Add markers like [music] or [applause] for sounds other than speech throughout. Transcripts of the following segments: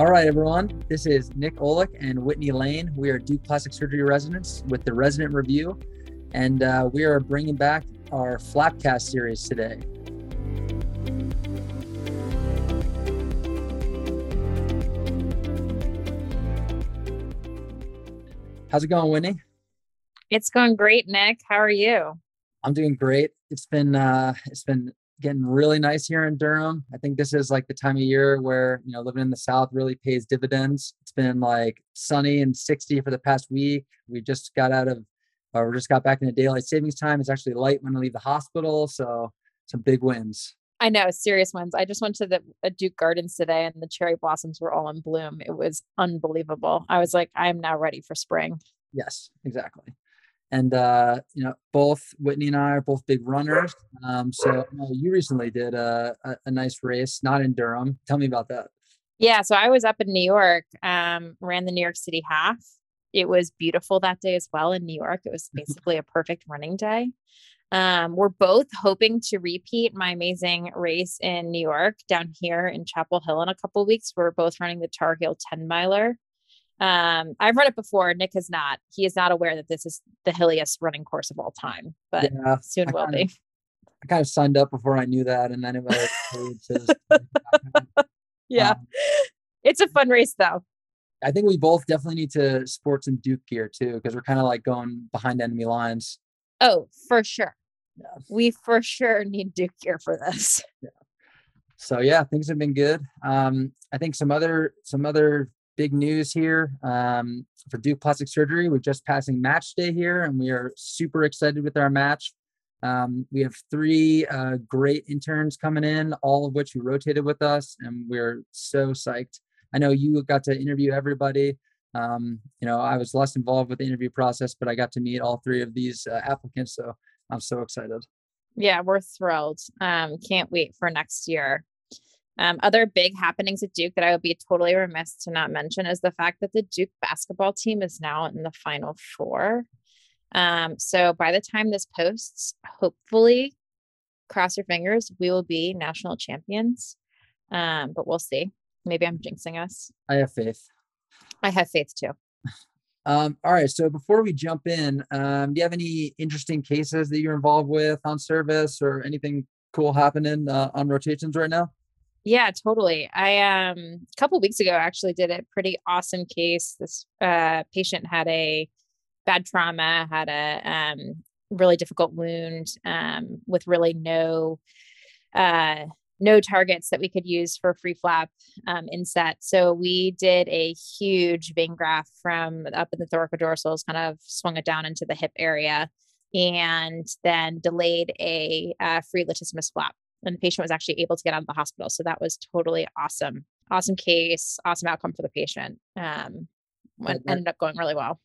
All right, everyone. This is Nick Olick and Whitney Lane. We are Duke Plastic Surgery residents with the Resident Review, and uh, we are bringing back our Flapcast series today. How's it going, Whitney? It's going great, Nick. How are you? I'm doing great. It's been uh, it's been getting really nice here in Durham. I think this is like the time of year where, you know, living in the South really pays dividends. It's been like sunny and 60 for the past week. We just got out of, or we just got back into daylight savings time. It's actually light when I leave the hospital. So some big wins. I know, serious ones. I just went to the uh, Duke Gardens today and the cherry blossoms were all in bloom. It was unbelievable. I was like, I am now ready for spring. Yes, exactly and uh, you know both Whitney and I are both big runners. Um, so you recently did a, a, a, nice race, not in Durham. Tell me about that. Yeah, so I was up in New York, um, ran the New York City half. It was beautiful that day as well in New York. It was [laughs] basically a perfect running day. Um, we're both hoping to repeat my amazing race in New York down here in Chapel Hill in a couple weeks. We're both running the Tar Heel 10 miler. Um, I've run it before. Nick has not. He is not aware that this is the hilliest running course of all time, but yeah, soon I will be. Of, I kind of signed up before I knew that, and then it was. [laughs] yeah, um, it's a fun race though. I think we both definitely need to sport some Duke gear too, because we're kind of like going behind enemy lines. Oh, for sure. Yeah. We for sure need Duke gear for this. Yeah. So yeah, things have been good. Um, I think some other some other big news here um, for Duke Plastic Surgery. We're just passing match day here, and we are super excited with our match. Um, we have three uh, great interns coming in, all of which who rotated with us, and we're so psyched. I know you got to interview everybody. Um, you know, I was less involved with the interview process, but I got to meet all three of these uh, applicants, so I'm so excited. Yeah, we're thrilled. Um, can't wait for next year. Um, other big happenings at Duke that I would be totally remiss to not mention is the fact that the Duke basketball team is now in the Final Four. Um, so by the time this posts, hopefully, cross your fingers, we will be national champions. Um, but we'll see. Maybe I'm jinxing us. I have faith. I have faith too. Um, all right. So before we jump in, um, do you have any interesting cases that you're involved with on service or anything cool happening uh, on rotations right now? Yeah, totally. I um a couple weeks ago actually did a pretty awesome case. This uh patient had a bad trauma, had a um really difficult wound um with really no uh no targets that we could use for free flap um, inset. So we did a huge vein graft from up in the thoracodorsals, kind of swung it down into the hip area, and then delayed a uh, free latissimus flap and the patient was actually able to get out of the hospital. So that was totally awesome. Awesome case, awesome outcome for the patient. Um, went, ended up going really well.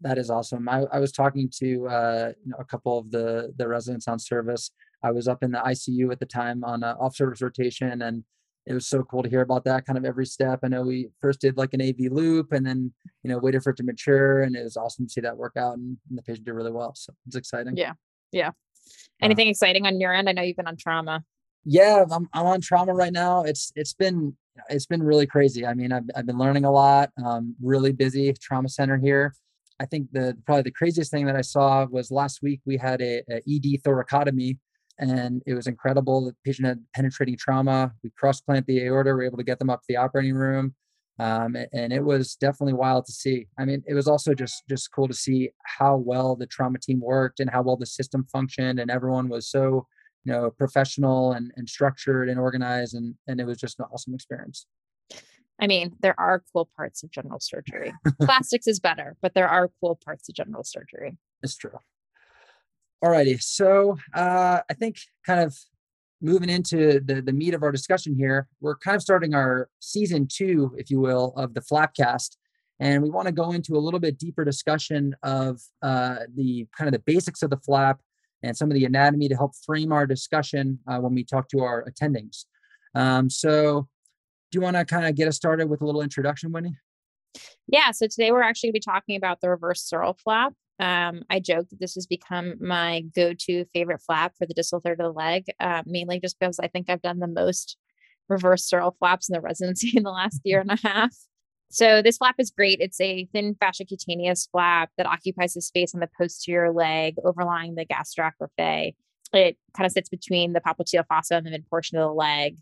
That is awesome. I, I was talking to uh, you know, a couple of the the residents on service. I was up in the ICU at the time on uh, off service rotation, and it was so cool to hear about that kind of every step. I know we first did like an AV loop, and then you know waited for it to mature, and it was awesome to see that work out, and, and the patient did really well. So it's exciting. Yeah, yeah. Anything uh, exciting on your end? I know you've been on trauma. Yeah, I'm I'm on trauma right now. It's it's been it's been really crazy. I mean, I've I've been learning a lot. Um, really busy trauma center here. I think the probably the craziest thing that I saw was last week we had a, a ED thoracotomy, and it was incredible. The patient had penetrating trauma. We cross clamp the aorta. We were able to get them up to the operating room, um, and it was definitely wild to see. I mean, it was also just just cool to see how well the trauma team worked and how well the system functioned, and everyone was so you know professional and, and structured and organized and and it was just an awesome experience. I mean there are cool parts of general surgery. [laughs] Plastics is better but there are cool parts of general surgery. It's true. Alrighty so uh i think kind of moving into the the meat of our discussion here we're kind of starting our season two if you will of the flapcast and we want to go into a little bit deeper discussion of uh, the kind of the basics of the flap and some of the anatomy to help frame our discussion uh, when we talk to our attendings. Um, so, do you want to kind of get us started with a little introduction, Winnie? Yeah. So today we're actually going to be talking about the reverse sural flap. Um, I joke that this has become my go-to favorite flap for the distal third of the leg, uh, mainly just because I think I've done the most reverse sural flaps in the residency in the last year and a half. So this flap is great. It's a thin fasciocutaneous flap that occupies the space on the posterior leg overlying the gastroc. It kind of sits between the popliteal fossa and the mid portion of the leg.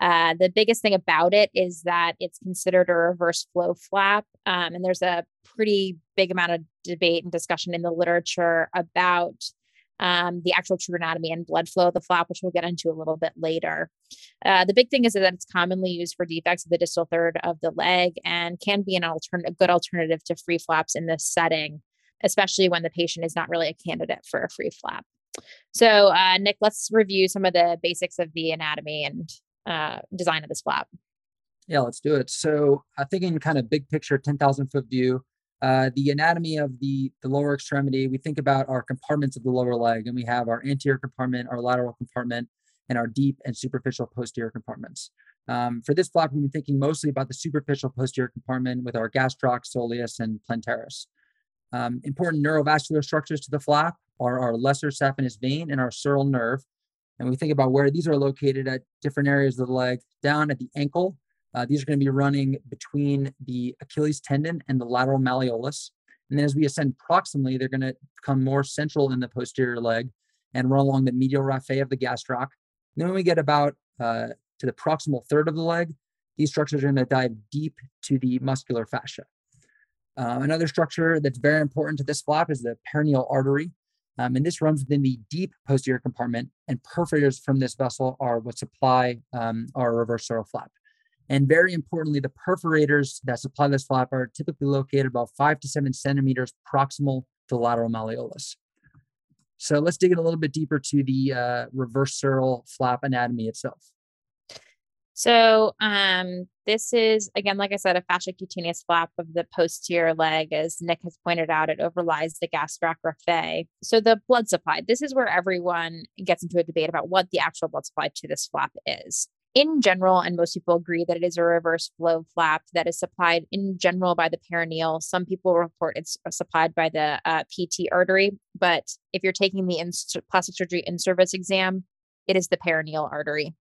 Uh, the biggest thing about it is that it's considered a reverse flow flap. Um, and there's a pretty big amount of debate and discussion in the literature about um, the actual true anatomy and blood flow of the flap, which we'll get into a little bit later. Uh, the big thing is that it's commonly used for defects of the distal third of the leg and can be an alternate, a good alternative to free flaps in this setting, especially when the patient is not really a candidate for a free flap. So, uh, Nick, let's review some of the basics of the anatomy and uh, design of this flap. Yeah, let's do it. So, I think in kind of big picture, 10,000 foot view, uh, the anatomy of the, the lower extremity, we think about our compartments of the lower leg, and we have our anterior compartment, our lateral compartment, and our deep and superficial posterior compartments. Um, for this flap, we've been thinking mostly about the superficial posterior compartment with our gastroc, soleus, and plantaris. Um, important neurovascular structures to the flap are our lesser saphenous vein and our sural nerve. And we think about where these are located at different areas of the leg, down at the ankle, uh, these are going to be running between the Achilles tendon and the lateral malleolus. And then as we ascend proximally, they're going to become more central in the posterior leg and run along the medial raphe of the gastroc. And then when we get about uh, to the proximal third of the leg, these structures are going to dive deep to the muscular fascia. Uh, another structure that's very important to this flap is the peroneal artery. Um, and this runs within the deep posterior compartment, and perforators from this vessel are what supply um, our reverse sural flap. And very importantly, the perforators that supply this flap are typically located about five to seven centimeters proximal to lateral malleolus. So let's dig in a little bit deeper to the uh, reverse sural flap anatomy itself. So um, this is, again, like I said, a fasciocutaneous flap of the posterior leg. As Nick has pointed out, it overlies the gastroc raphe. So the blood supply, this is where everyone gets into a debate about what the actual blood supply to this flap is in general, and most people agree that it is a reverse flow flap that is supplied in general by the peroneal. Some people report it's supplied by the uh, PT artery, but if you're taking the in- plastic surgery in service exam, it is the peroneal artery.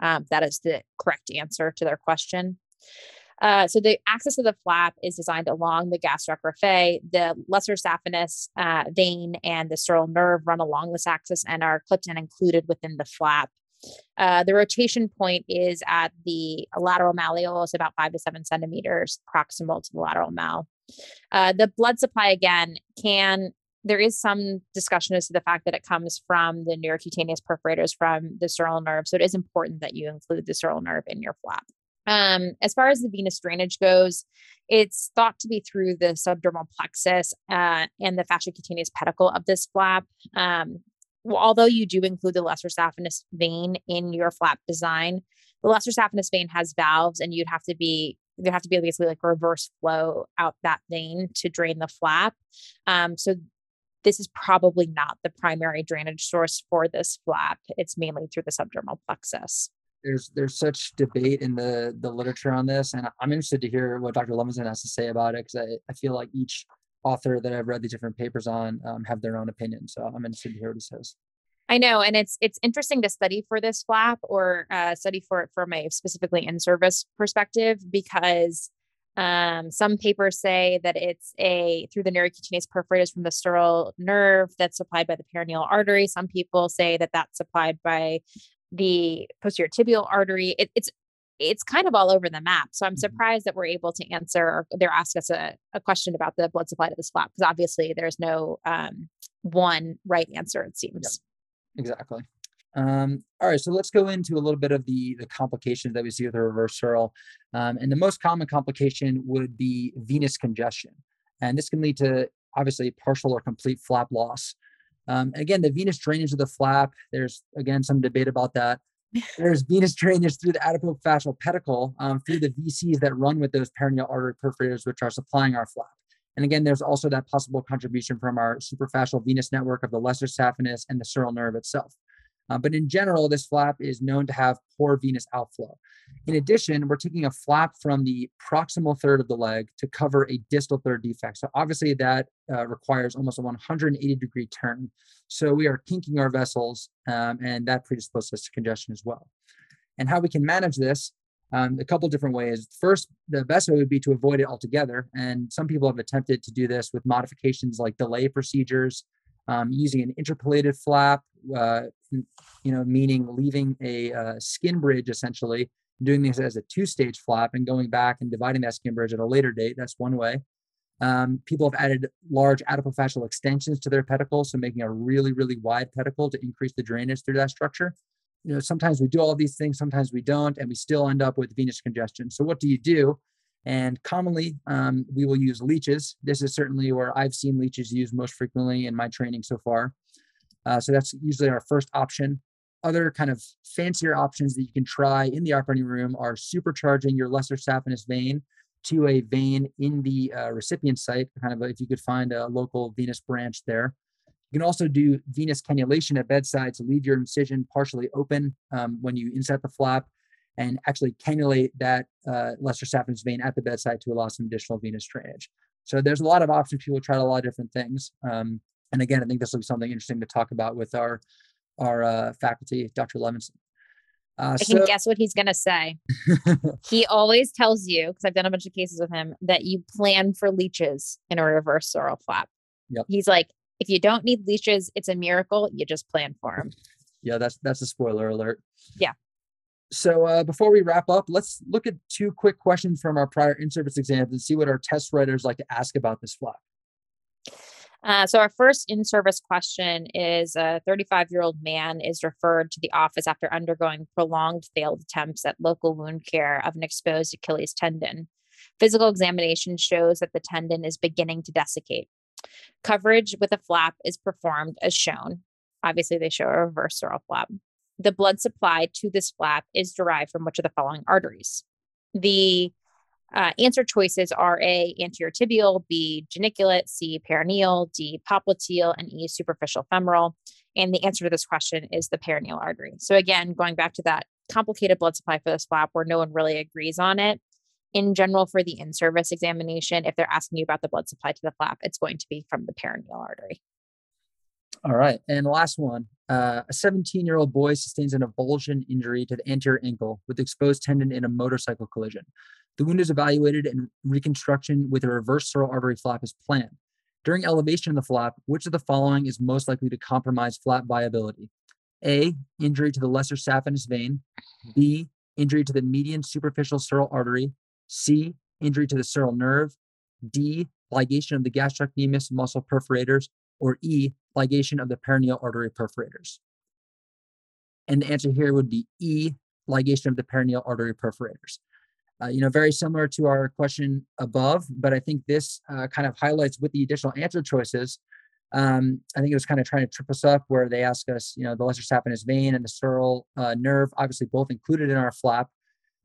Um, that is the correct answer to their question. Uh, so the axis of the flap is designed along the gastroc raphe. The lesser saphenous uh, vein and the sural nerve run along this axis and are clipped and included within the flap. Uh, the rotation point is at the lateral malleolus, about five to seven centimeters proximal to the lateral mal. Uh, the blood supply, again, can there is some discussion as to the fact that it comes from the neurocutaneous perforators from the sural nerve. So it is important that you include the sural nerve in your flap. Um, as far as the venous drainage goes, it's thought to be through the subdermal plexus uh, and the fasciocutaneous pedicle of this flap. Um, although you do include the lesser saphenous vein in your flap design, the lesser saphenous vein has valves, and you'd have to be there have to be basically like reverse flow out that vein to drain the flap. Um, so this is probably not the primary drainage source for this flap. It's mainly through the subdermal plexus. There's there's such debate in the the literature on this, and I'm interested to hear what Dr. Levinson has to say about it because I, I feel like each author that I've read these different papers on um, have their own opinion. So I'm interested to hear what he says. I know, and it's it's interesting to study for this flap or uh, study for it from a specifically in service perspective because um, some papers say that it's a through the neurocutaneous perforators from the sural nerve that's supplied by the peroneal artery. Some people say that that's supplied by the posterior tibial artery. It, it's it's kind of all over the map. So I'm mm-hmm. surprised that we're able to answer or they're asking us a, a question about the blood supply to this flap because obviously there's no um, one right answer, it seems. Yep. Exactly. Um, all right, so let's go into a little bit of the the complications that we see with a reverse sural. Um, and the most common complication would be venous congestion. And this can lead to obviously partial or complete flap loss. Um, again, the venous drainage of the flap, there's again some debate about that. [laughs] There's venous drainage through the adipofascial pedicle um, through the VCs that run with those peroneal artery perforators, which are supplying our flap. And again, there's also that possible contribution from our superfascial venous network of the lesser saphenous and the sural nerve itself. Uh, but in general, this flap is known to have poor venous outflow. In addition, we're taking a flap from the proximal third of the leg to cover a distal third defect. So obviously that uh, requires almost a 180 degree turn. So we are kinking our vessels um, and that predisposes us to congestion as well. And how we can manage this, um, a couple different ways. First, the best way would be to avoid it altogether. And some people have attempted to do this with modifications like delay procedures, um, using an interpolated flap, uh, you know, meaning leaving a uh, skin bridge essentially, doing this as a two-stage flap and going back and dividing that skin bridge at a later date. That's one way. Um, people have added large adipofascial extensions to their pedicle, so making a really, really wide pedicle to increase the drainage through that structure. You know, sometimes we do all these things, sometimes we don't, and we still end up with venous congestion. So, what do you do? And commonly, um, we will use leeches. This is certainly where I've seen leeches used most frequently in my training so far. Uh, so that's usually our first option. Other kind of fancier options that you can try in the operating room are supercharging your lesser saphenous vein to a vein in the uh, recipient site, kind of if you could find a local venous branch there. You can also do venous cannulation at bedside to leave your incision partially open um, when you insert the flap and actually cannulate that uh, lesser saphenous vein at the bedside to allow some additional venous drainage. So there's a lot of options. People try a lot of different things. Um, and again, I think this will be something interesting to talk about with our our uh, faculty, Dr. Levinson. Uh, I can guess what he's going to say. [laughs] he always tells you, because I've done a bunch of cases with him, that you plan for leeches in a reverse sural flap. Yep. He's like, if you don't need leeches, it's a miracle. You just plan for them. [laughs] Yeah, that's that's a spoiler alert. Yeah. So uh, before we wrap up, let's look at two quick questions from our prior in-service exams and see what our test writers like to ask about this flap. Uh, so our first in-service question is a 35-year-old man is referred to the office after undergoing prolonged failed attempts at local wound care of an exposed Achilles tendon. Physical examination shows that the tendon is beginning to desiccate. Coverage with a flap is performed as shown. Obviously, they show a reverse sural flap the blood supply to this flap is derived from which of the following arteries? The uh, answer choices are A, anterior tibial, B, geniculate, C, peroneal, D, popliteal, and E, superficial femoral. And the answer to this question is the peroneal artery. So, again, going back to that complicated blood supply for this flap where no one really agrees on it, in general, for the in service examination, if they're asking you about the blood supply to the flap, it's going to be from the peroneal artery. All right. And last one uh, a 17 year old boy sustains an avulsion injury to the anterior ankle with exposed tendon in a motorcycle collision. The wound is evaluated and reconstruction with a reverse sural artery flap is planned. During elevation of the flap, which of the following is most likely to compromise flap viability? A. Injury to the lesser saphenous vein. B. Injury to the median superficial sural artery. C. Injury to the sural nerve. D. Ligation of the gastrocnemius muscle perforators. Or E ligation of the peroneal artery perforators? And the answer here would be E, ligation of the peroneal artery perforators. Uh, you know, very similar to our question above, but I think this uh, kind of highlights with the additional answer choices. Um, I think it was kind of trying to trip us up where they ask us, you know, the lesser saphenous vein and the sural uh, nerve, obviously both included in our flap,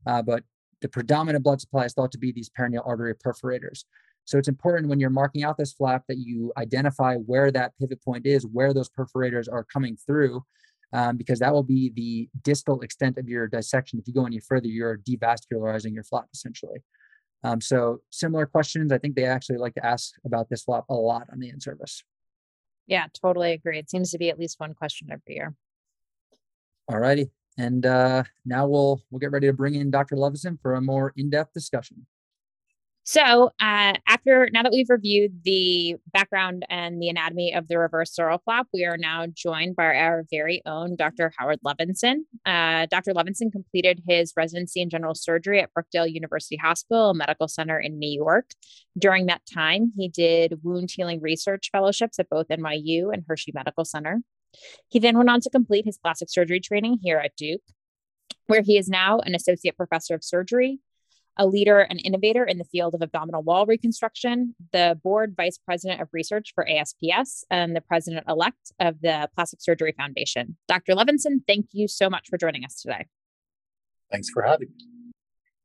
uh, but the predominant blood supply is thought to be these perineal artery perforators. So it's important when you're marking out this flap that you identify where that pivot point is, where those perforators are coming through, um, because that will be the distal extent of your dissection. If you go any further, you're devascularizing your flap essentially. Um, so similar questions. I think they actually like to ask about this flap a lot on the in service. Yeah, totally agree. It seems to be at least one question every year. All righty. And uh, now we'll we'll get ready to bring in Dr. Levinson for a more in-depth discussion. So, uh, after now that we've reviewed the background and the anatomy of the reverse flap, we are now joined by our very own Dr. Howard Levinson. Uh, Dr. Levinson completed his residency in general surgery at Brookdale University Hospital, medical center in New York. During that time, he did wound healing research fellowships at both NYU and Hershey Medical Center. He then went on to complete his plastic surgery training here at Duke, where he is now an associate professor of surgery a leader and innovator in the field of abdominal wall reconstruction, the board vice president of research for ASPS, and the president elect of the Plastic Surgery Foundation. Dr. Levinson, thank you so much for joining us today. Thanks for having me.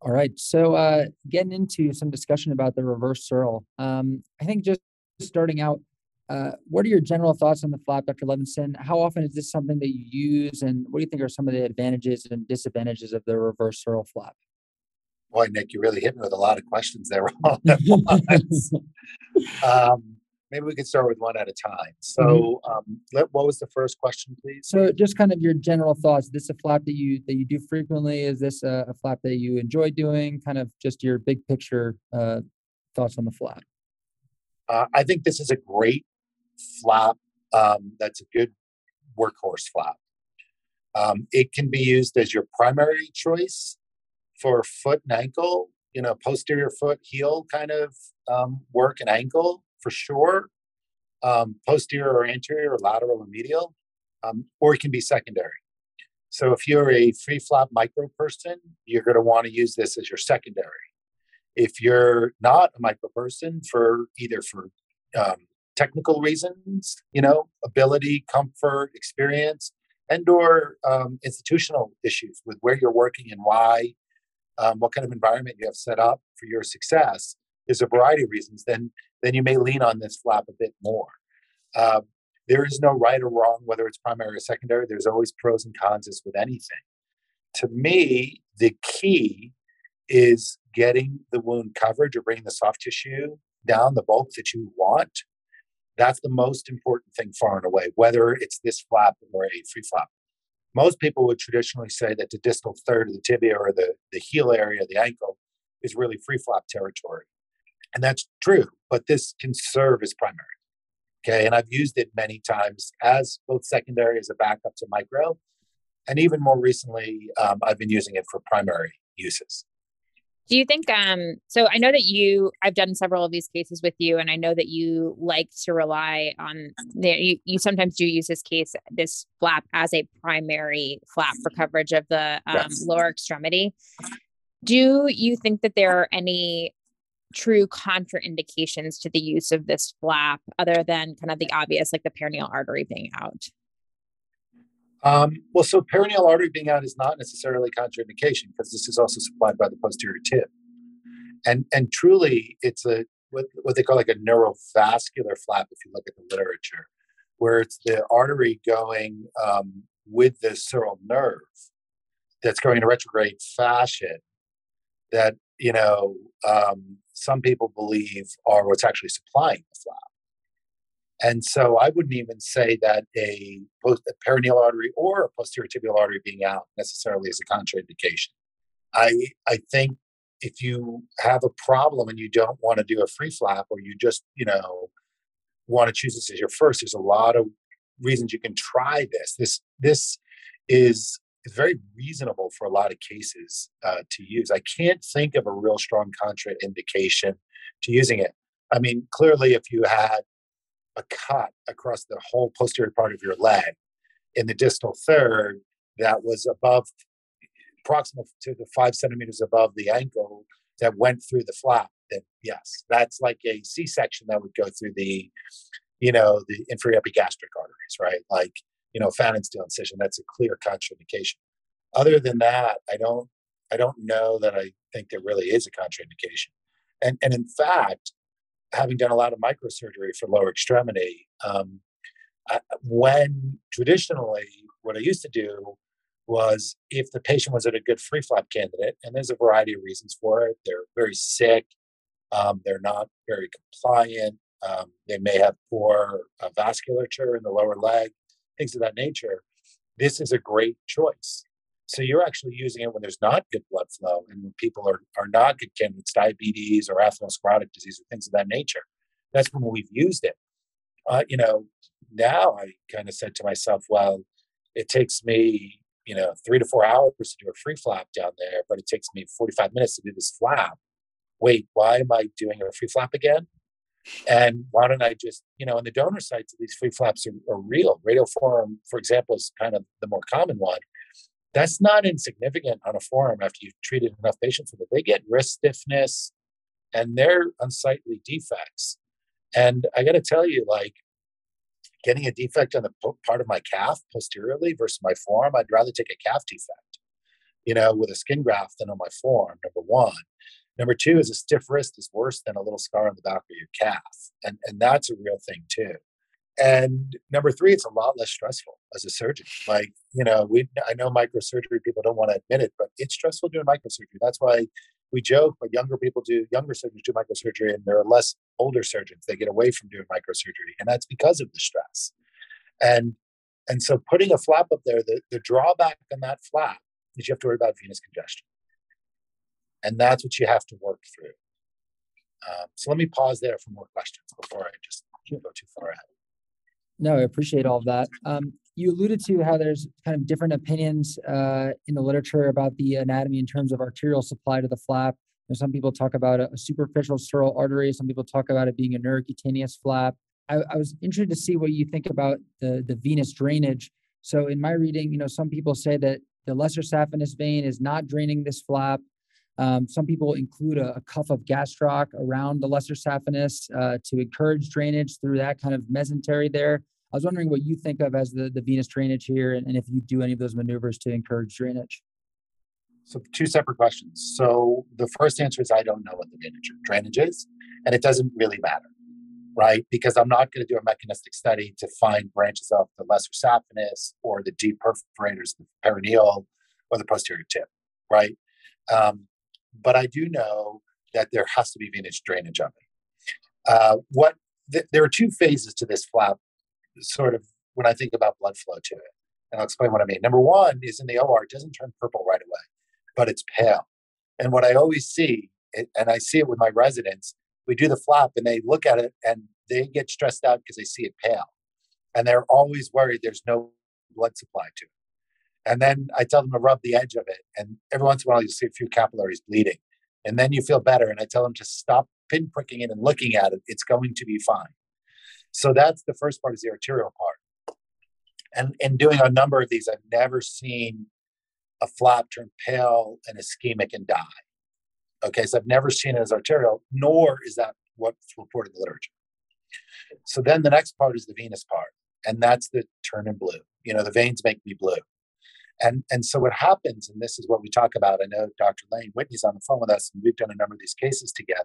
All right. So, uh, getting into some discussion about the reverse sural. Um, I think just starting out, uh, what are your general thoughts on the flap, Dr. Levinson? How often is this something that you use, and what do you think are some of the advantages and disadvantages of the reverse sural flap? Boy, Nick, you really hit me with a lot of questions there [laughs] all at once. [laughs] um, maybe we could start with one at a time. So, mm-hmm. um, let, what was the first question, please? So, just kind of your general thoughts. Is this a flap that you that you do frequently? Is this a, a flap that you enjoy doing? Kind of just your big picture uh, thoughts on the flap. Uh, I think this is a great flap. Um, that's a good workhorse flap. Um, it can be used as your primary choice for foot and ankle, you know, posterior foot heel kind of um, work and ankle for sure, um, posterior or anterior, or lateral or medial, um, or it can be secondary. So if you're a free flap micro person, you're going to want to use this as your secondary. If you're not a micro person, for either for um, technical reasons, you know, ability, comfort, experience, and or um, institutional issues with where you're working and why, um, what kind of environment you have set up for your success. There's a variety of reasons. Then then you may lean on this flap a bit more. Uh, there is no right or wrong, whether it's primary or secondary. There's always pros and cons as with anything. To me, the key is getting the wound coverage or bringing the soft tissue down, the bulk that you want. That's the most important thing far and away, whether it's this flap or a free flap. Most people would traditionally say that the distal third of the tibia or the, the heel area of the ankle is really free flap territory. And that's true, but this can serve as primary. Okay. And I've used it many times as both secondary as a backup to micro. And even more recently, um, I've been using it for primary uses. Do you think um so I know that you I've done several of these cases with you and I know that you like to rely on the, you, you sometimes do use this case this flap as a primary flap for coverage of the um, yes. lower extremity. Do you think that there are any true contraindications to the use of this flap other than kind of the obvious, like the peroneal artery being out? Um, well, so peroneal artery being out is not necessarily contraindication because this is also supplied by the posterior tib, and and truly, it's a what, what they call like a neurovascular flap if you look at the literature, where it's the artery going um, with the sural nerve that's going in a retrograde fashion that you know um, some people believe are what's actually supplying the flap. And so I wouldn't even say that a, post, a peroneal artery or a posterior tibial artery being out necessarily is a contraindication. I I think if you have a problem and you don't want to do a free flap or you just you know want to choose this as your first, there's a lot of reasons you can try this. This this is is very reasonable for a lot of cases uh, to use. I can't think of a real strong contraindication to using it. I mean, clearly, if you had a cut across the whole posterior part of your leg in the distal third that was above, proximal to the five centimeters above the ankle that went through the flap, then yes, that's like a C section that would go through the, you know, the inferior epigastric arteries, right? Like you know, Pfannenstiel incision. That's a clear contraindication. Other than that, I don't I don't know that I think there really is a contraindication. And and in fact, having done a lot of microsurgery for lower extremity, um, I, when traditionally what I used to do was if the patient was at a good free flap candidate, and there's a variety of reasons for it, they're very sick, um, they're not very compliant, um, they may have poor uh, vasculature in the lower leg, things of that nature, this is a great choice. So you're actually using it when there's not good blood flow and when people are, are not good candidates, diabetes or atherosclerotic disease or things of that nature. That's when we've used it. Uh, you know, now I kind of said to myself, well, it takes me, you know, three to four hours to do a free flap down there, but it takes me 45 minutes to do this flap. Wait, why am I doing a free flap again? And why don't I just, you know, and the donor sites these free flaps are, are real. Radial forearm, for example, is kind of the more common one. That's not insignificant on a forearm after you've treated enough patients with it. They get wrist stiffness and they're unsightly defects. And I got to tell you, like, getting a defect on the part of my calf posteriorly versus my forearm, I'd rather take a calf defect, you know, with a skin graft than on my forearm, number one. Number two is a stiff wrist is worse than a little scar on the back of your calf. And, and that's a real thing too. And number three, it's a lot less stressful as a surgeon. Like, you know, we I know microsurgery people don't want to admit it, but it's stressful doing microsurgery. That's why we joke, but younger people do, younger surgeons do microsurgery, and there are less older surgeons. They get away from doing microsurgery, and that's because of the stress. And and so putting a flap up there, the, the drawback on that flap is you have to worry about venous congestion. And that's what you have to work through. Um, so let me pause there for more questions before I just go too far ahead. No, I appreciate all of that. Um, you alluded to how there's kind of different opinions uh, in the literature about the anatomy in terms of arterial supply to the flap. Some people talk about a, a, superficial sural artery. Some people talk about it being a neurocutaneous flap. I, I was interested to see what you think about the, the venous drainage. So in my reading, you know, some people say that the lesser saphenous vein is not draining this flap. Um, some people include a, a, cuff of gastroc around the lesser saphenous uh, to encourage drainage through that kind of mesentery there. I was wondering what you think of as the, the venous drainage here and, and if you do any of those maneuvers to encourage drainage. So, two separate questions. So, the first answer is I don't know what the drainage, drainage is, and it doesn't really matter, right? Because I'm not going to do a mechanistic study to find branches of the lesser saphenous or the deep perforators, the peroneal or the posterior tib, right? Um, but I do know that there has to be venous drainage of it. Uh, what th- there are two phases to this flap, sort of when I think about blood flow to it, and I'll explain what I mean. Number one is in the OR, it doesn't turn purple right away, but it's pale. And what I always see, and I see it with my residents, we do the flap and they look at it and they get stressed out because they see it pale, and they're always worried there's no blood supply to it. And then I tell them to rub the edge of it. And every once in a while, you see a few capillaries bleeding. And then you feel better. And I tell them to stop pinpricking it and looking at it. It's going to be fine. So that's the first part is the arterial part. And in doing a number of these, I've never seen a flap turn pale and ischemic and die. Okay, so I've never seen it as arterial, nor is that what's reported in the literature. So then the next part is the venous part, and that's the turn in blue. You know, the veins make me blue. And, and so what happens, and this is what we talk about, I know Dr. Lane Whitney's on the phone with us, and we've done a number of these cases together,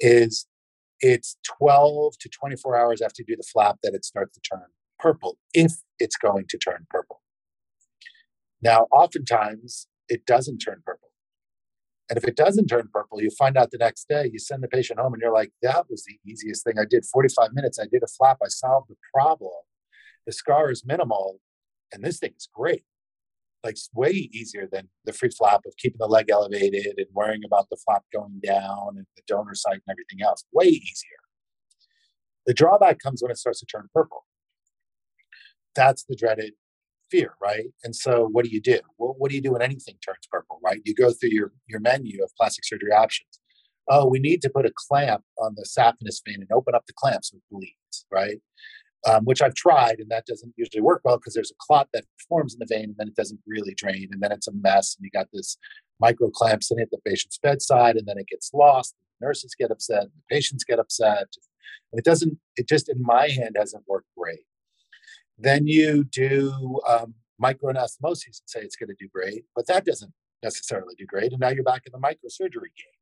is it's 12 to 24 hours after you do the flap that it starts to turn purple, if it's going to turn purple. Now, oftentimes it doesn't turn purple. And if it doesn't turn purple, you find out the next day, you send the patient home and you're like, that was the easiest thing I did. 45 minutes, I did a flap, I solved the problem. The scar is minimal, and this thing is great like way easier than the free flap of keeping the leg elevated and worrying about the flap going down and the donor site and everything else. Way easier. The drawback comes when it starts to turn purple. That's the dreaded fear, right? And so what do you do? Well, what do you do when anything turns purple, right? You go through your, your menu of plastic surgery options. Oh, we need to put a clamp on the saphenous vein and open up the clamp so it bleeds, right? Um, which I've tried, and that doesn't usually work well because there's a clot that forms in the vein and then it doesn't really drain, and then it's a mess, and you got this micro clamp sitting at the patient's bedside, and then it gets lost. Nurses get upset, the patients get upset, and it doesn't. It just in my hand hasn't worked great. Then you do um, microanastomoses and say it's going to do great, but that doesn't necessarily do great, and now you're back in the microsurgery game,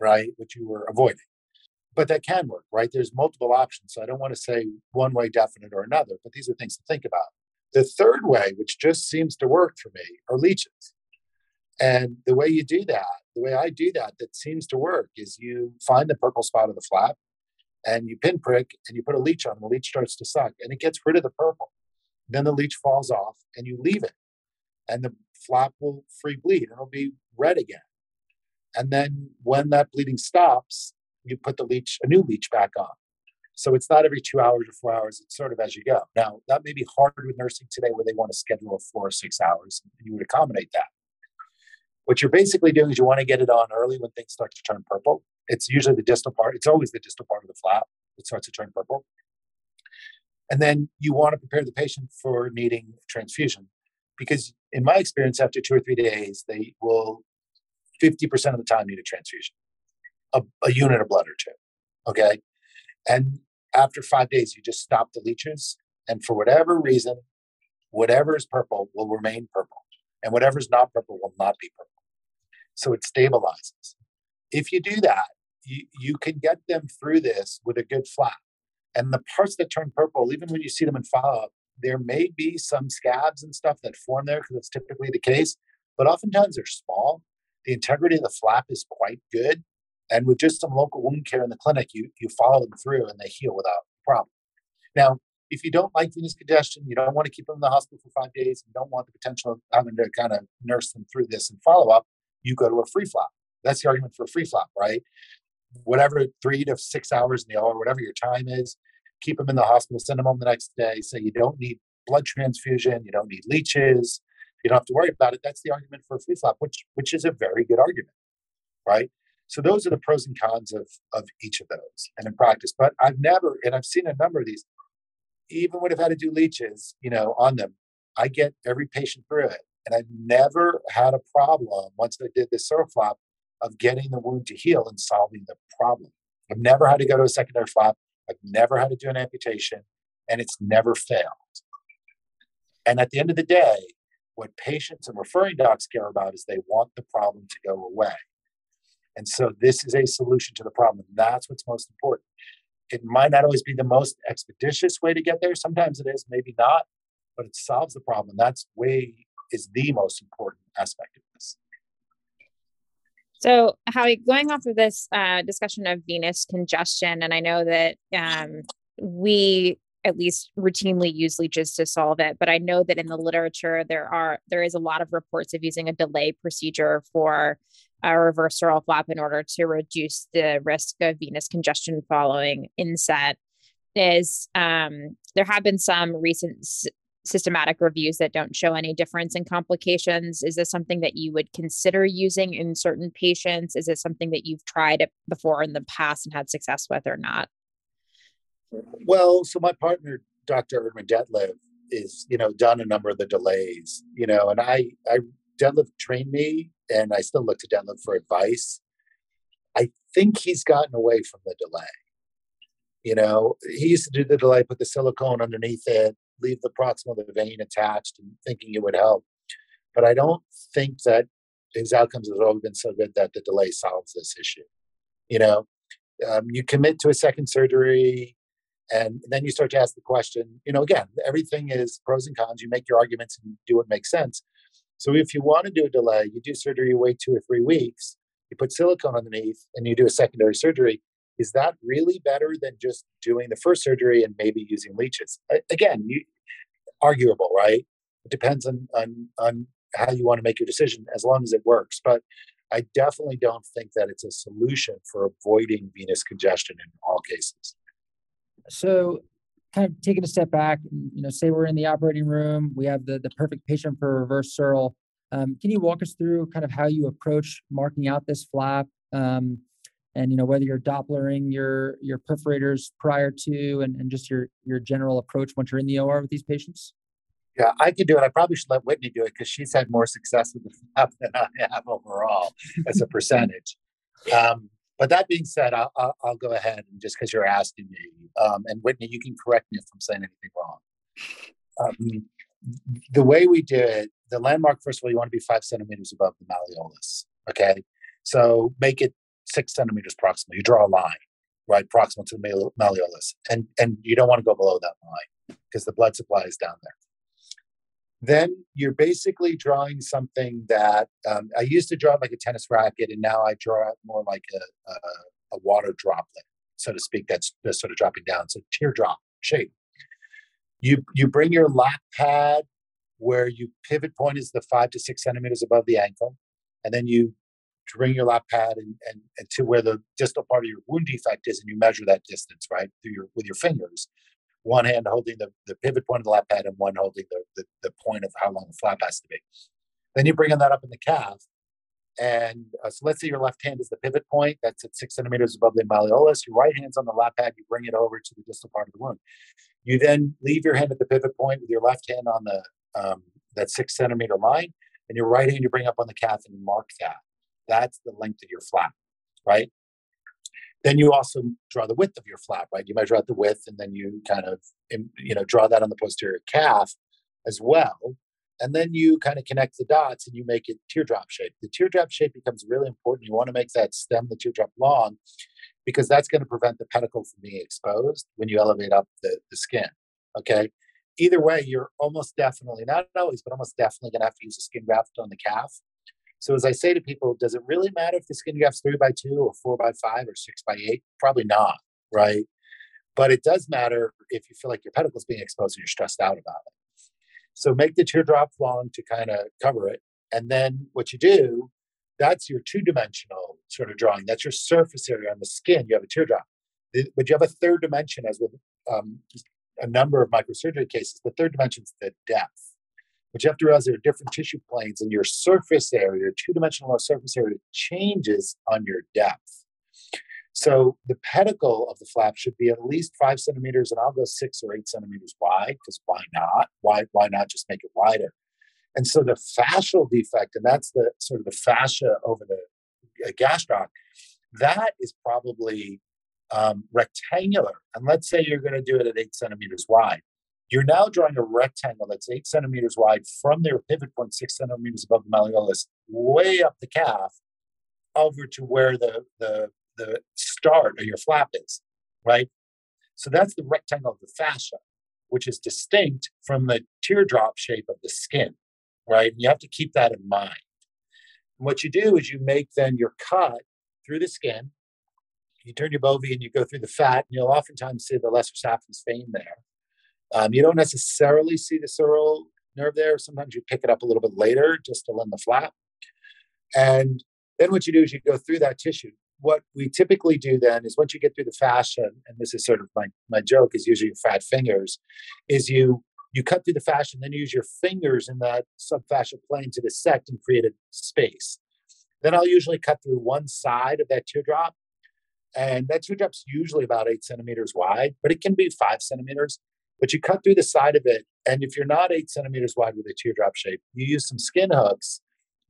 right? Which you were avoiding but that can work, right? There's multiple options. So I don't want to say one way definite or another, but these are things to think about. The third way, which just seems to work for me, are leeches. And the way you do that, the way I do that, that seems to work is you find the purple spot of the flap and you pinprick and you put a leech on, and the leech starts to suck and it gets rid of the purple. Then the leech falls off and you leave it. And the flap will free bleed and it'll be red again. And then when that bleeding stops, you put the leech, a new leech back on. So it's not every two hours or four hours. It's sort of as you go. Now, that may be hard with nursing today where they want to schedule four or six hours, and you would accommodate that. What you're basically doing is you want to get it on early when things start to turn purple. It's usually the distal part, it's always the distal part of the flap that starts to turn purple. And then you want to prepare the patient for needing transfusion because, in my experience, after two or three days, they will 50% of the time need a transfusion a, a unit of blood or two. Okay. And after five days, you just stop the leeches. And for whatever reason, whatever is purple will remain purple. And whatever is not purple will not be purple. So it stabilizes. If you do that, you, you can get them through this with a good flap. And the parts that turn purple, even when you see them in follow up, there may be some scabs and stuff that form there because it's typically the case, but oftentimes they're small the integrity of the flap is quite good. And with just some local wound care in the clinic, you you follow them through and they heal without problem. Now, if you don't like venous congestion, you don't want to keep them in the hospital for five days, you don't want the potential of having to kind of nurse them through this and follow up, you go to a free flap. That's the argument for a free flap, right? Whatever three to six hours in the hour, whatever your time is, keep them in the hospital, send them home the next day, say you don't need blood transfusion, you don't need leeches, you don't have to worry about it. That's the argument for a free flap, which which is a very good argument, right? So those are the pros and cons of of each of those, and in practice. But I've never, and I've seen a number of these, even when I've had to do leeches, you know, on them, I get every patient through it, and I've never had a problem once I did the sural flap of getting the wound to heal and solving the problem. I've never had to go to a secondary flap. I've never had to do an amputation, and it's never failed. And at the end of the day, what patients and referring docs care about is they want the problem to go away. And so this is a solution to the problem. That's what's most important. It might not always be the most expeditious way to get there. Sometimes it is, maybe not, but it solves the problem. That's way is the most important aspect of this. So, Howie, going off of this uh, discussion of venous congestion, and I know that um, we at least routinely use leeches to solve it, but I know that in the literature there are there is a lot of reports of using a delay procedure for a reverse sural flap in order to reduce the risk of venous congestion following inset. Is um, there have been some recent systematic reviews that don't show any difference in complications is this something that you would consider using in certain patients is it something that you've tried before in the past and had success with or not well so my partner dr Erdmann Detlev is you know done a number of the delays you know and i i Detlev trained me and i still look to Detlev for advice i think he's gotten away from the delay you know he used to do the delay put the silicone underneath it leave the proximal the vein attached and thinking it would help. But I don't think that his outcomes have always been so good that the delay solves this issue. You know, um, you commit to a second surgery, and then you start to ask the question. You know, again, everything is pros and cons. You make your arguments and do what makes sense. So if you want to do a delay, you do surgery, you wait two or three weeks, you put silicone underneath, and you do a secondary surgery is that really better than just doing the first surgery and maybe using leeches? Again, you, arguable, right? It depends on, on on how you want to make your decision, as long as it works. But I definitely don't think that it's a solution for avoiding venous congestion in all cases. So, kind of taking a step back, you know, say we're in the operating room, we have the the perfect patient for reverse sural. Um, can you walk us through kind of how you approach marking out this flap? Um, and you know whether you're dopplering your your perforators prior to and, and just your your general approach once you're in the or with these patients yeah i could do it i probably should let whitney do it because she's had more success with the [laughs] flap than i have overall as a percentage um, but that being said I'll, I'll, I'll go ahead and just because you're asking me um, and whitney you can correct me if i'm saying anything wrong um, the way we do it the landmark first of all you want to be five centimeters above the malleolus okay so make it six centimeters proximal. You draw a line, right, proximal to the malleolus, and and you don't want to go below that line because the blood supply is down there. Then you're basically drawing something that um, I used to draw like a tennis racket, and now I draw it more like a, a, a water droplet, so to speak. That's, that's sort of dropping down, so teardrop shape. You you bring your lap pad where you pivot point is the five to six centimeters above the ankle, and then you bring your lap pad and, and, and to where the distal part of your wound defect is, and you measure that distance, right, through your with your fingers. One hand holding the, the pivot point of the lap pad and one holding the, the, the point of how long the flap has to be. Then you bring that up in the calf. And uh, so let's say your left hand is the pivot point, that's at six centimeters above the malleolus. Your right hand's on the lap pad, you bring it over to the distal part of the wound. You then leave your hand at the pivot point with your left hand on the um, that six centimeter line, and your right hand you bring up on the calf and mark that. That's the length of your flap, right? Then you also draw the width of your flap, right? You measure out the width and then you kind of, you know, draw that on the posterior calf as well. And then you kind of connect the dots and you make it teardrop shape. The teardrop shape becomes really important. You want to make that stem, the teardrop long, because that's going to prevent the pedicle from being exposed when you elevate up the, the skin. Okay. Either way, you're almost definitely, not always, but almost definitely going to have to use a skin graft on the calf So as I say to people, does it really matter if the skin graft's three by two or four by five or six by eight? Probably not, right? But it does matter if you feel like your pedicle is being exposed and you're stressed out about it. So make the teardrop long to kind of cover it. And then what you do, that's your two dimensional sort of drawing. That's your surface area on the skin. You have a teardrop. But you have a third dimension, as with um, a number of microsurgery cases. The third dimension is the depth. But you have to realize there are different tissue planes, and your surface area, your two dimensional surface area, changes on your depth. So the pedicle of the flap should be at least five centimeters, and I'll go six or eight centimeters wide because why not? Why why not just make it wider? And so the fascial defect, and that's the sort of the fascia over the uh, gastroc, that is probably um, rectangular. And let's say you're going to do it at eight centimeters wide. You're now drawing a rectangle that's eight centimeters wide from their pivot point, six centimeters above the malleolus, way up the calf, over to where the, the, the start of your flap is, right? So that's the rectangle of the fascia, which is distinct from the teardrop shape of the skin, right? And you have to keep that in mind. And what you do is you make then your cut through the skin. You turn your bovie and you go through the fat, and you'll oftentimes see the lesser saphenous vein there. Um, you don't necessarily see the sural nerve there. Sometimes you pick it up a little bit later just to lend the flap. And then what you do is you go through that tissue. What we typically do then is once you get through the fascia, and this is sort of my, my joke is usually your fat fingers, is you you cut through the fascia and then use your fingers in that subfascial plane to dissect and create a space. Then I'll usually cut through one side of that teardrop. And that teardrop's usually about eight centimeters wide, but it can be five centimeters. But you cut through the side of it, and if you're not eight centimeters wide with a teardrop shape, you use some skin hooks,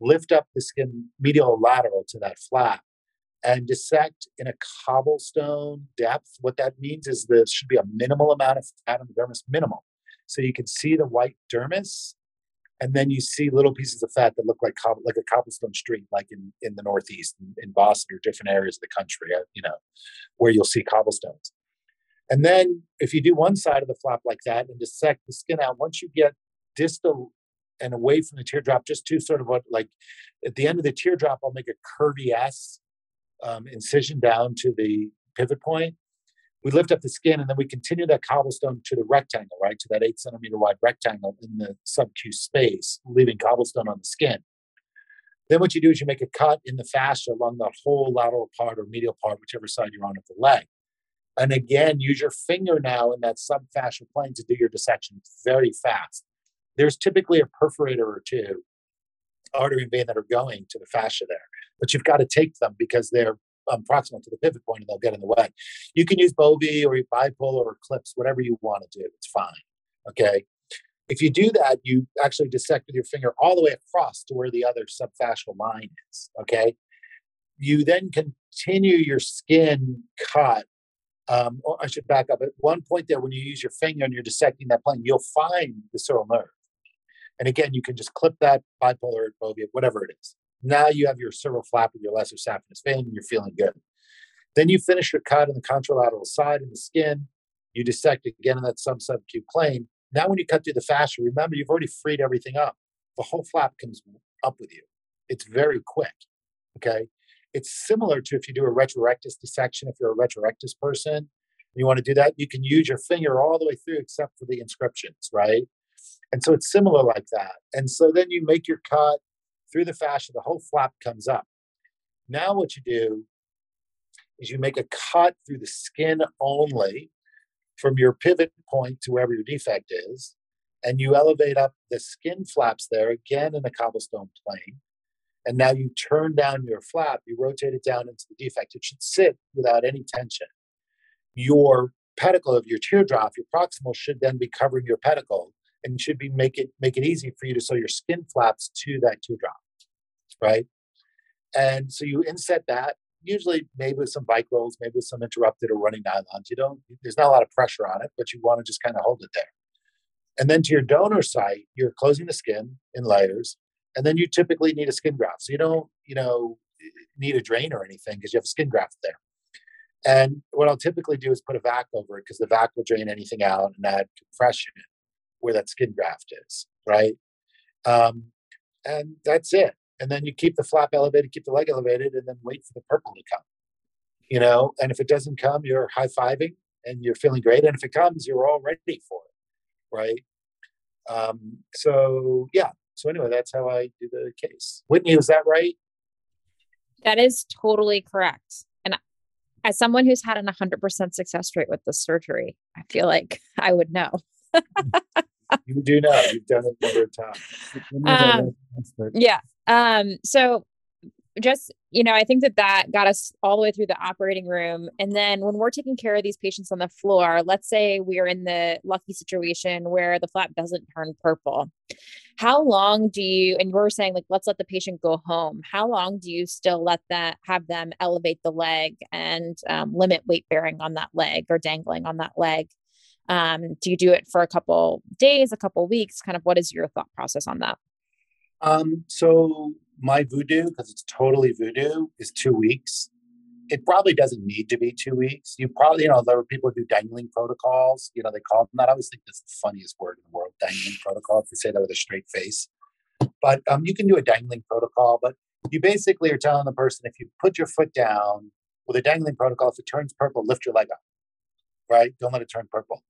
lift up the skin medial lateral to that flap, and dissect in a cobblestone depth. What that means is there should be a minimal amount of fat on the dermis, minimal. So you can see the white dermis, and then you see little pieces of fat that look like cob- like a cobblestone street, like in, in the Northeast, in, in Boston or different areas of the country, uh, you know, where you'll see cobblestones. And then if you do one side of the flap like that and dissect the skin out, once you get distal and away from the teardrop, just to sort of what like at the end of the teardrop, I'll make a curvy S um, incision down to the pivot point. We lift up the skin and then we continue that cobblestone to the rectangle, right? To that eight centimeter wide rectangle in the subcu space, leaving cobblestone on the skin. Then what you do is you make a cut in the fascia along the whole lateral part or medial part, whichever side you're on of the leg. And again, use your finger now in that subfascial plane to do your dissection very fast. There's typically a perforator or two, artery and vein that are going to the fascia there, but you've got to take them because they're um, proximal to the pivot point and they'll get in the way. You can use Bovie or bipolar or clips, whatever you want to do. It's fine. Okay. If you do that, you actually dissect with your finger all the way across to where the other subfascial line is. Okay. You then continue your skin cut um, I should back up. At one point there, when you use your finger and you're dissecting that plane, you'll find the sural nerve. And again, you can just clip that bipolar bovia, whatever it is. Now you have your sural flap with your lesser saphenous vein and you're feeling good. Then you finish your cut on the contralateral side in the skin. You dissect again in that sub subacute plane. Now, when you cut through the fascia, remember you've already freed everything up. The whole flap comes up with you. It's very quick. Okay. It's similar to if you do a retrorectus dissection, if you're a retrorectus person, you want to do that, you can use your finger all the way through except for the inscriptions, right? And so it's similar like that. And so then you make your cut through the fascia, the whole flap comes up. Now, what you do is you make a cut through the skin only from your pivot point to wherever your defect is, and you elevate up the skin flaps there again in a cobblestone plane. And now you turn down your flap, you rotate it down into the defect. It should sit without any tension. Your pedicle of your teardrop, your proximal, should then be covering your pedicle and should be make it make it easy for you to sew your skin flaps to that teardrop, right? And so you inset that, usually maybe with some bike rolls, maybe with some interrupted or running nylons. You don't, there's not a lot of pressure on it, but you want to just kind of hold it there. And then to your donor site, you're closing the skin in layers and then you typically need a skin graft. So you don't, you know, need a drain or anything because you have a skin graft there. And what I'll typically do is put a vac over it because the vac will drain anything out and add compression where that skin graft is, right? Um, and that's it. and then you keep the flap elevated, keep the leg elevated, and then wait for the purple to come. You know, and if it doesn't come, you're high fiving and you're feeling great. And if it comes, you're all ready for it, right? Um, so yeah. So anyway, that's how I do the case. Whitney, is that right? That is totally correct. And as someone who's had an 100% success rate with the surgery, I feel like I would know. you do know. You've done it a number of times. [laughs] Um, yeah. Um, so just you know i think that that got us all the way through the operating room. And then when we're taking care of these patients on the floor let's say we are in the lucky situation where the flap doesn't turn purple. How long do you and we're saying like let's let the patient go home. How long do you still let that have them elevate the leg and um, limit weight bearing on that leg or dangling on that leg? Um, do you do it for a couple days a couple weeks? Kind of what is your thought process on that? Um, so my voodoo, because it's totally voodoo, is two weeks. It probably doesn't need to be two weeks. You probably, you know, there are people who do dangling protocols. You know, they call them that. I always think that's the funniest word in the world, dangling protocol, if you say that with a straight face. But um, you can do a dangling protocol, but you basically are telling the person if you put your foot down with a dangling protocol, if it turns purple, lift your leg up, right? Don't let it turn purple.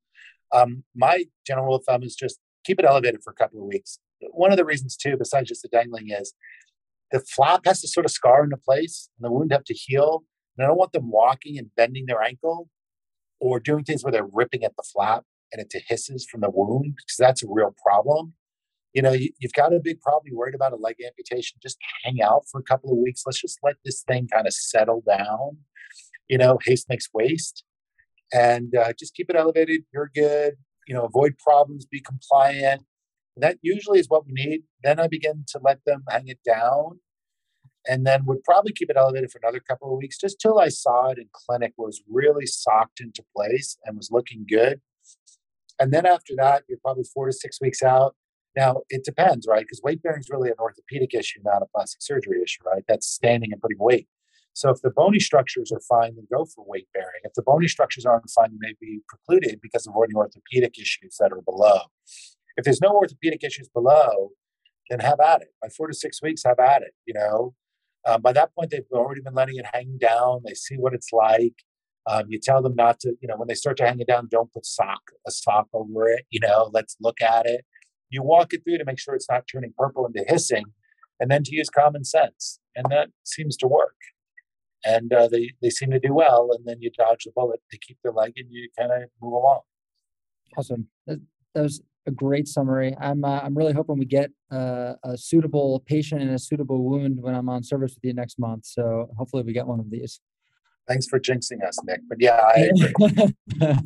Um, my general rule of thumb is just keep it elevated for a couple of weeks. One of the reasons, too, besides just the dangling, is the flap has to sort of scar into place and the wound have to heal. And I don't want them walking and bending their ankle or doing things where they're ripping at the flap and it hisses from the wound because that's a real problem. You know, you, have got a big problem. You're worried about a leg amputation. Just hang out for a couple of weeks. Let's just let this thing kind of settle down. You know, haste makes waste, and uh, just keep it elevated. You're good. You know, avoid problems. Be compliant that usually is what we need. Then I begin to let them hang it down and then would probably keep it elevated for another couple of weeks just till I saw it in clinic was really socked into place and was looking good. And then after that, you're probably four to six weeks out. Now it depends, right? Because weight bearing is really an orthopedic issue, not a plastic surgery issue, right? That's standing and putting weight. So if the bony structures are fine, then go for weight bearing. If the bony structures aren't fine, you may be precluded because of any orthopedic issues that are below. If there's no orthopedic issues below, then have at it. By four to six weeks, have at it. You know, um, by that point, they've already been letting it hang down. They see what it's like. Um, you tell them not to, you know, when they start to hang it down, don't put sock a sock over it. You know, let's look at it. You walk it through to make sure it's not turning purple into hissing, and then to use common sense, and that seems to work. And uh, they they seem to do well, and then you dodge the bullet. They keep their leg, and you kind of move along. Awesome. Was a great summary. I'm uh, I'm really hoping we get uh, a suitable patient and a suitable wound when I'm on service with you next month. So hopefully we get one of these. Thanks for jinxing us, Nick. But yeah, I [laughs]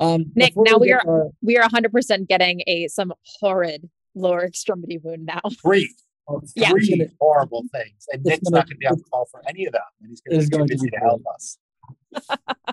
um, Nick, now we, we are our... we are 100 percent getting a some horrid lower extremity wound now. Three, oh, three yeah. horrible things, and Nick's gonna, not going to be on the call for any of them, and he's going to be too busy to help us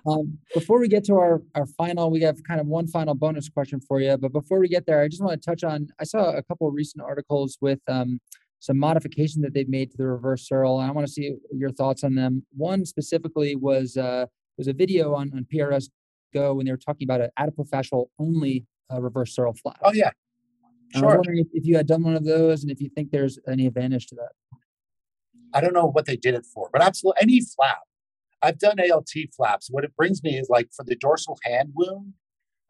um, before we get to our, our final, we have kind of one final bonus question for you. But before we get there, I just want to touch on I saw a couple of recent articles with um, some modification that they've made to the reverse sural, and I want to see your thoughts on them. One specifically was uh, was a video on, on PRS Go when they were talking about an adipofascial only uh, reverse sural flap. Oh, yeah. Sure. I was wondering if, if you had done one of those and if you think there's any advantage to that. I don't know what they did it for, but absolutely any flap I've done ALT flaps. What it brings me is like for the dorsal hand wound,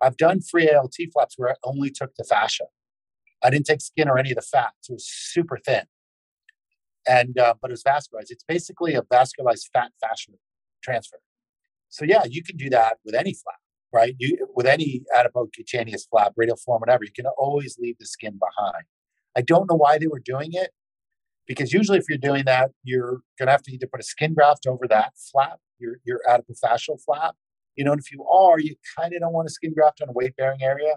I've done free ALT flaps where I only took the fascia. I didn't take skin or any of the fat. So it was super thin. And, uh, but it was vascularized. It's basically a vascularized fat fascia transfer. So yeah, you can do that with any flap, right? You, with any adipocutaneous flap, radial forearm, whatever, you can always leave the skin behind. I don't know why they were doing it because usually if you're doing that, you're going to have to either put a skin graft over that flap, your, your adipofascial flap. You know, and if you are, you kind of don't want a skin graft on a weight bearing area.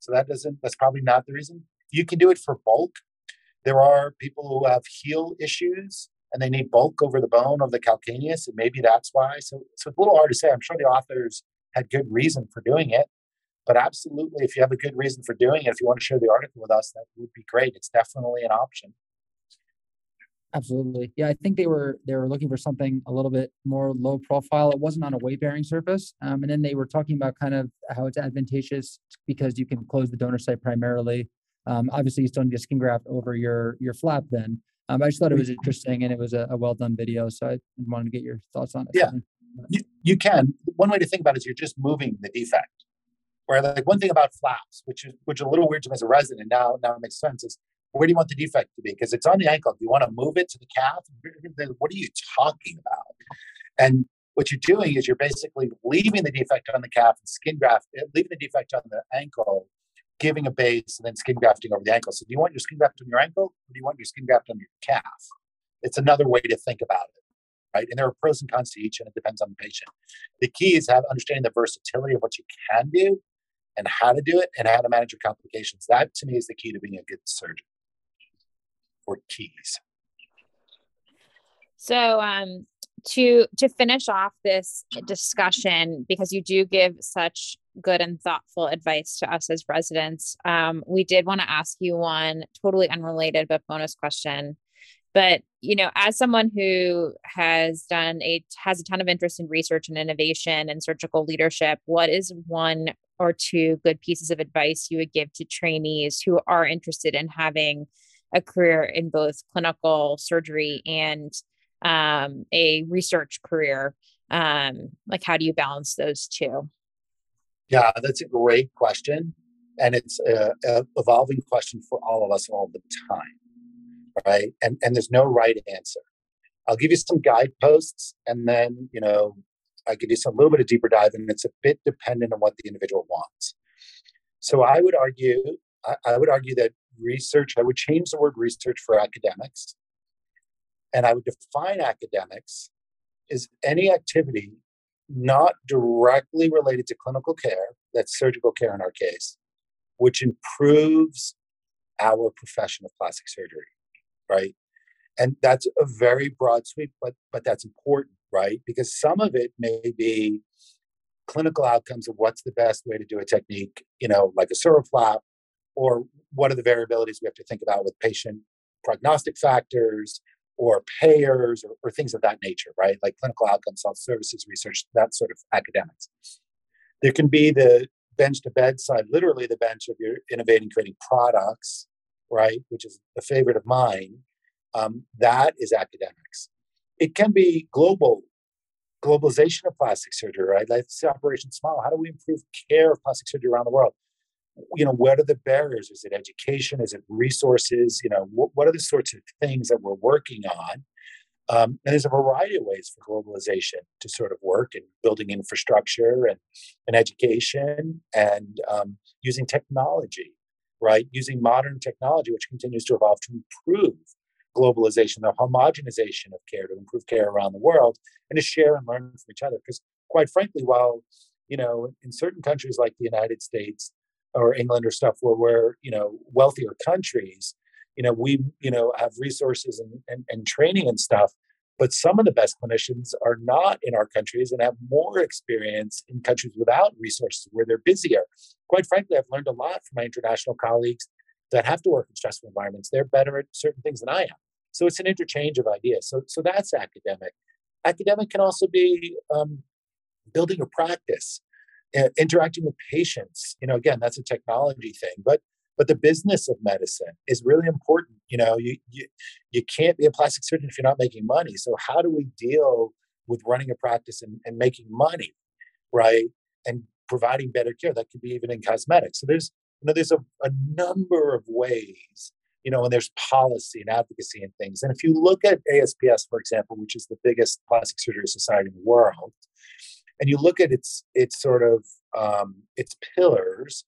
So that doesn't, that's probably not the reason. You can do it for bulk. There are people who have heel issues and they need bulk over the bone of the calcaneus, and maybe that's why. So, so it's a little hard to say. I'm sure the authors had good reason for doing it. But absolutely, if you have a good reason for doing it, if you want to share the article with us, that would be great. It's definitely an option. Absolutely. Yeah, I think they were they were looking for something a little bit more low profile. It wasn't on a weight bearing surface. Um, and then they were talking about kind of how it's advantageous because you can close the donor site primarily. Um, obviously, you still need a skin graft over your your flap then. Um, I just thought it was interesting and it was a, a well done video. So I wanted to get your thoughts on it. Yeah. You, you can. One way to think about it is you're just moving the defect. Where like one thing about flaps, which is which is a little weird to me as a resident, now now it makes sense, is where do you want the defect to be? Because it's on the ankle. Do you want to move it to the calf? [laughs] What are you talking about? And what you're doing is you're basically leaving the defect on the calf and skin graft, eh, leaving the defect on the ankle, giving a base, and then skin grafting over the ankle. So do you want your skin graft on your ankle, or do you want your skin graft on your calf? It's another way to think about it, right? And there are pros and cons to each, and it depends on the patient. The key is have understanding the versatility of what you can do, and how to do it, and how to manage your complications. That to me is the key to being a good surgeon. Or keys. So, um, to to finish off this discussion because you do give such good and thoughtful advice to us as residents um, we did want to ask you one totally unrelated but bonus question but you know as someone who has done a has a ton of interest in research and innovation and surgical leadership what is one or two good pieces of advice you would give to trainees who are interested in having a career in both clinical surgery and um, a research career. Um, like how do you balance those two? Yeah that's a great question and it's a, a evolving question for all of us all the time right? And and there's no right answer. I'll give you some guideposts and then you know i could do some little bit of deeper dive and it's a bit dependent on what the individual wants. So i would argue I, I would argue that research i would change the word research for academics and I would define academics as any activity not directly related to clinical care, that's surgical care in our case, which improves our profession of plastic surgery, right? And that's a very broad sweep, but but that's important, right? Because some of it may be clinical outcomes of what's the best way to do a technique, you know, like a sural flap, or what are the variabilities we have to think about with patient prognostic factors, or payers or, or things of that nature, right? Like clinical outcomes, health services research, that sort of academics. There can be the bench to bedside, literally the bench of your innovating, creating products, right? Which is a favorite of mine. Um, that is academics. It can be global, globalization of plastic surgery, right? Let's Operation Smile. How do we improve care of plastic surgery around the world? You know what are the barriers? Is it education? Is it resources? You know what, what are the sorts of things that we're working on? Um, and there's a variety of ways for globalization to sort of work and building infrastructure and, and education and um, using technology right? Using modern technology which continues to evolve to improve globalization the homogenization of care to improve care around the world and to share and learn from each other. Because quite frankly while you know in certain countries like the united states or England or stuff where we're you know wealthier countries, you know we you know have resources and, and, and training and stuff. But some of the best clinicians are not in our countries and have more experience in countries without resources where they're busier. Quite frankly, I've learned a lot from my international colleagues that have to work in stressful environments. They're better at certain things than I am. So it's an interchange of ideas. So, so that's academic. Academic can also be um, building a practice Uh, interacting with patients you know again that's a technology thing but but the business of medicine is really important you know you you, you can't be a plastic surgeon if you're not making money so how do we deal with running a practice and, and making money right and providing better care? That could be even in cosmetics so there's you know there's a, a number of ways you know and there's policy and advocacy and things and if you look at asps for example which is the biggest plastic surgery society in the world and you look at its its sort of um, its pillars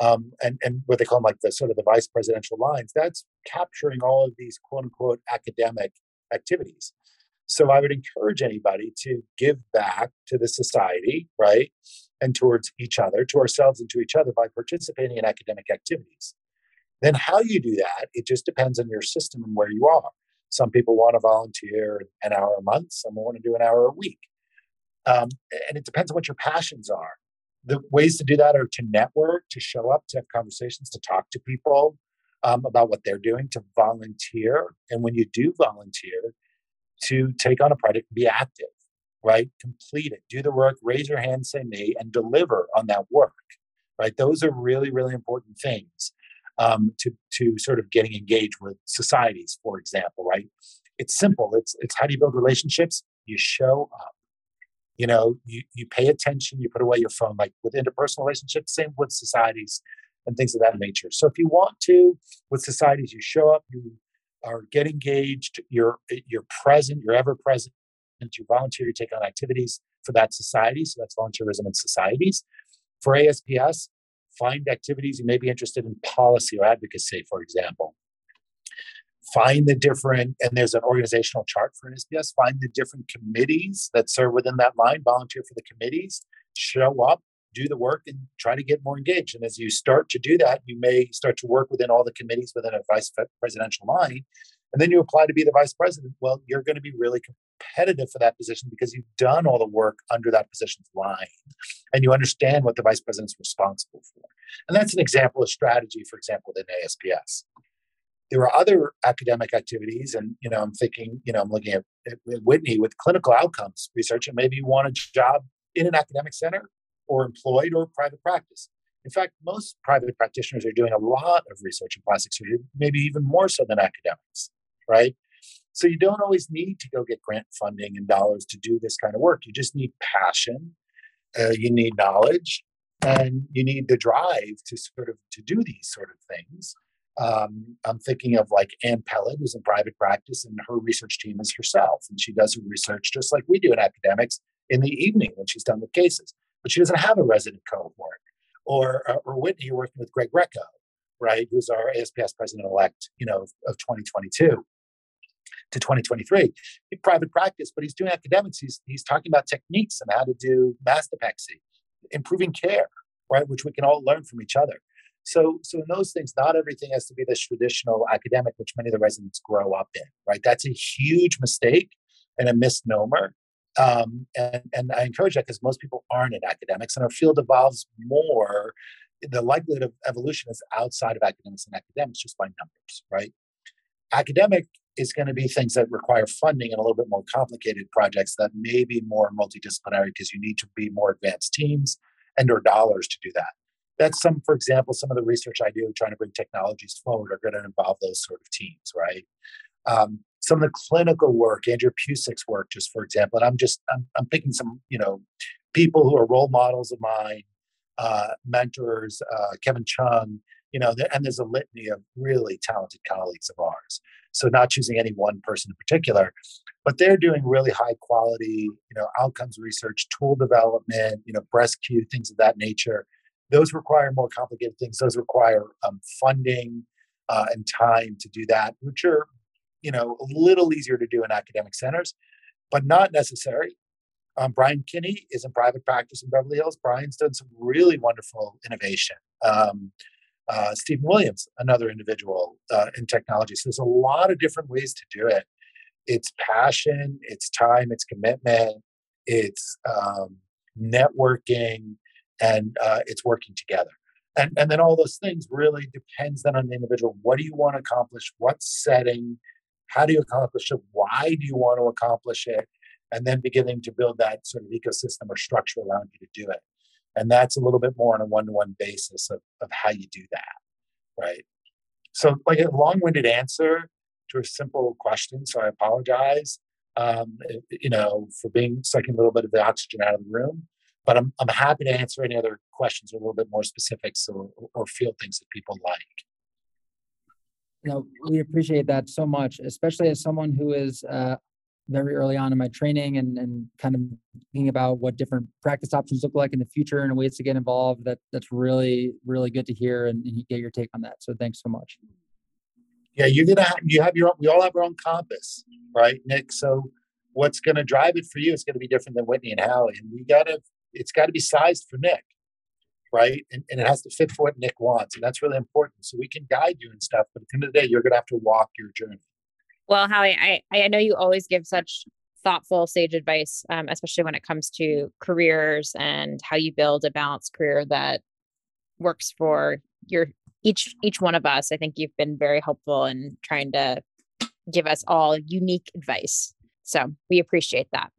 um, and and what they call them like the sort of the vice presidential lines that's capturing all of these quote unquote academic activities. So i would encourage anybody to give back to the society right and towards each other to ourselves and to each other by participating in academic activities. Then how you do that it just depends on your system and where you are. Some people want to volunteer an hour a month some want to do an hour a week um, and it depends on what your passions are. The ways to do that are to network, to show up, to have conversations, to talk to people um, about what they're doing, to volunteer. And when you do volunteer, to take on a project, be active, right? Complete it, do the work, raise your hand, say me, and deliver on that work, right? Those are really, really important things. um, to to sort of getting engaged with societies, for example, right? It's simple. It's it's how do you build relationships? You show up. You know, you you pay attention. You put away your phone. Like with interpersonal relationships, same with societies and things of that nature. So if you want to, with societies, you show up. You are get engaged. You're eh, you're present. You're ever present. And you volunteer. You take on activities for that society. So that's volunteerism in societies. For ASPS, find activities you may be interested in policy or advocacy, for example. Find the different, and there's an organizational chart for ASPS. Find the different committees that serve within that line, volunteer for the committees, show up, do the work, and try to get more engaged. And as you start to do that, you may start to work within all the committees within a vice presidential line. And then you apply to be the vice president. Well, you're going to be really competitive for that position because you've done all the work under that position's line and you understand what the vice president's responsible for. And that's an example of strategy, for example, within ASPS. There are other academic activities, and you know, I'm thinking, you know, I'm looking at, at Whitney with clinical outcomes research, and maybe you want a job in an academic center or employed or private practice. In fact, most private practitioners are doing a lot of research in plastic surgery, maybe even more so than academics, right? So you don't always need to go get grant funding and dollars to do this kind of work. You just need passion, uh, you need knowledge, and you need the drive to sort of to do these sort of things. Um, I'm thinking of like Anne Peled, who's in private practice, and her research team is herself, and she does her research just like we do in academics in the evening when she's done with cases. But she doesn't have a resident cohort. Or uh, or Whitney, you're working with Greg Greco, right, who's our ASPS president elect, you know, of 2022 to 2023 in private practice, but he's doing academics. He's, he's talking about techniques and how to do mastopexy, improving care, right, which we can all learn from each other. So, so in those things, not everything has to be this traditional academic, which many of the residents grow up in, right? That's a huge mistake and a misnomer. Um, and, and I encourage that because most people aren't in academics and our field evolves more. The likelihood of evolution is outside of academics and academics just by numbers, right? Academic is going to be things that require funding and a little bit more complicated projects that may be more multidisciplinary because you need to be more advanced teams and or dollars to do that. That's some, for example, some of the research I do trying to bring technologies forward are going to involve those sort of teams, right? Um, some of the clinical work, Andrea Pusic's work, just for example, and I'm just I'm, I'm picking some, you know, people who are role models of mine, uh, mentors, uh, Kevin Chung, you know, and there's a litany of really talented colleagues of ours. So not choosing any one person in particular, but they're doing really high quality, you know, outcomes research, tool development, you know, BreastQ, things of that nature. Those require more complicated things. Those require um, funding uh, and time to do that, which are, you know, a little easier to do in academic centers, but not necessary. Um, Brian Kinney is in private practice in Beverly Hills. Brian's done some really wonderful innovation. Um, uh, Stephen Williams, another individual uh, in technology. So there's a lot of different ways to do it. It's passion, it's time, it's commitment, it's um, networking, and uh, it's working together. And, and then all those things really depends then on the individual. What do you want to accomplish? What setting? How do you accomplish it? Why do you want to accomplish it? And then beginning to build that sort of ecosystem or structure around you to do it. And that's a little bit more on a one to one basis of, of how you do that. Right. So, like a long winded answer to a simple question. So, I apologize, um, you know, for being sucking a little bit of the oxygen out of the room. But I'm, I'm happy to answer any other questions or a little bit more specifics or, or feel things that people like. No, we appreciate that so much, especially as someone who is uh, very early on in my training and, and kind of thinking about what different practice options look like in the future and ways to get involved. That that's really really good to hear and, and get your take on that. So thanks so much. Yeah, you're gonna have, you have your own, we all have our own compass, right, Nick? So what's gonna drive it for you is gonna be different than Whitney and Hallie, and we gotta it's got to be sized for Nick, right? And, and it has to fit for what Nick wants, and that's really important. So we can guide you and stuff, but at the end of the day, you're gonna have to walk your journey. Well, Howie, I, I know you always give such thoughtful sage advice, um, especially when it comes to careers and how you build a balanced career that works for your each each one of us. I think you've been very helpful in trying to give us all unique advice. So we appreciate that.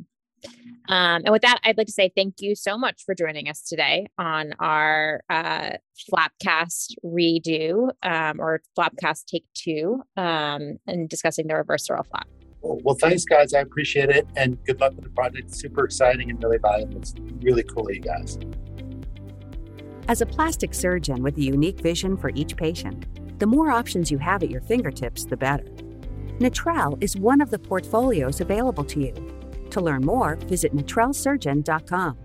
Um, and with that, I'd like to say thank you so much for joining us today on our uh, Flapcast redo um, or Flapcast take two um, and discussing the reverse sural flap. Well, thanks, guys. I appreciate it. And good luck with the project. It's super exciting and really valuable. It's really cool, you guys. As a plastic surgeon with a unique vision for each patient, the more options you have at your fingertips, the better. Natrelle is one of the portfolios available to you. To learn more, visit natrellesurgeon.com.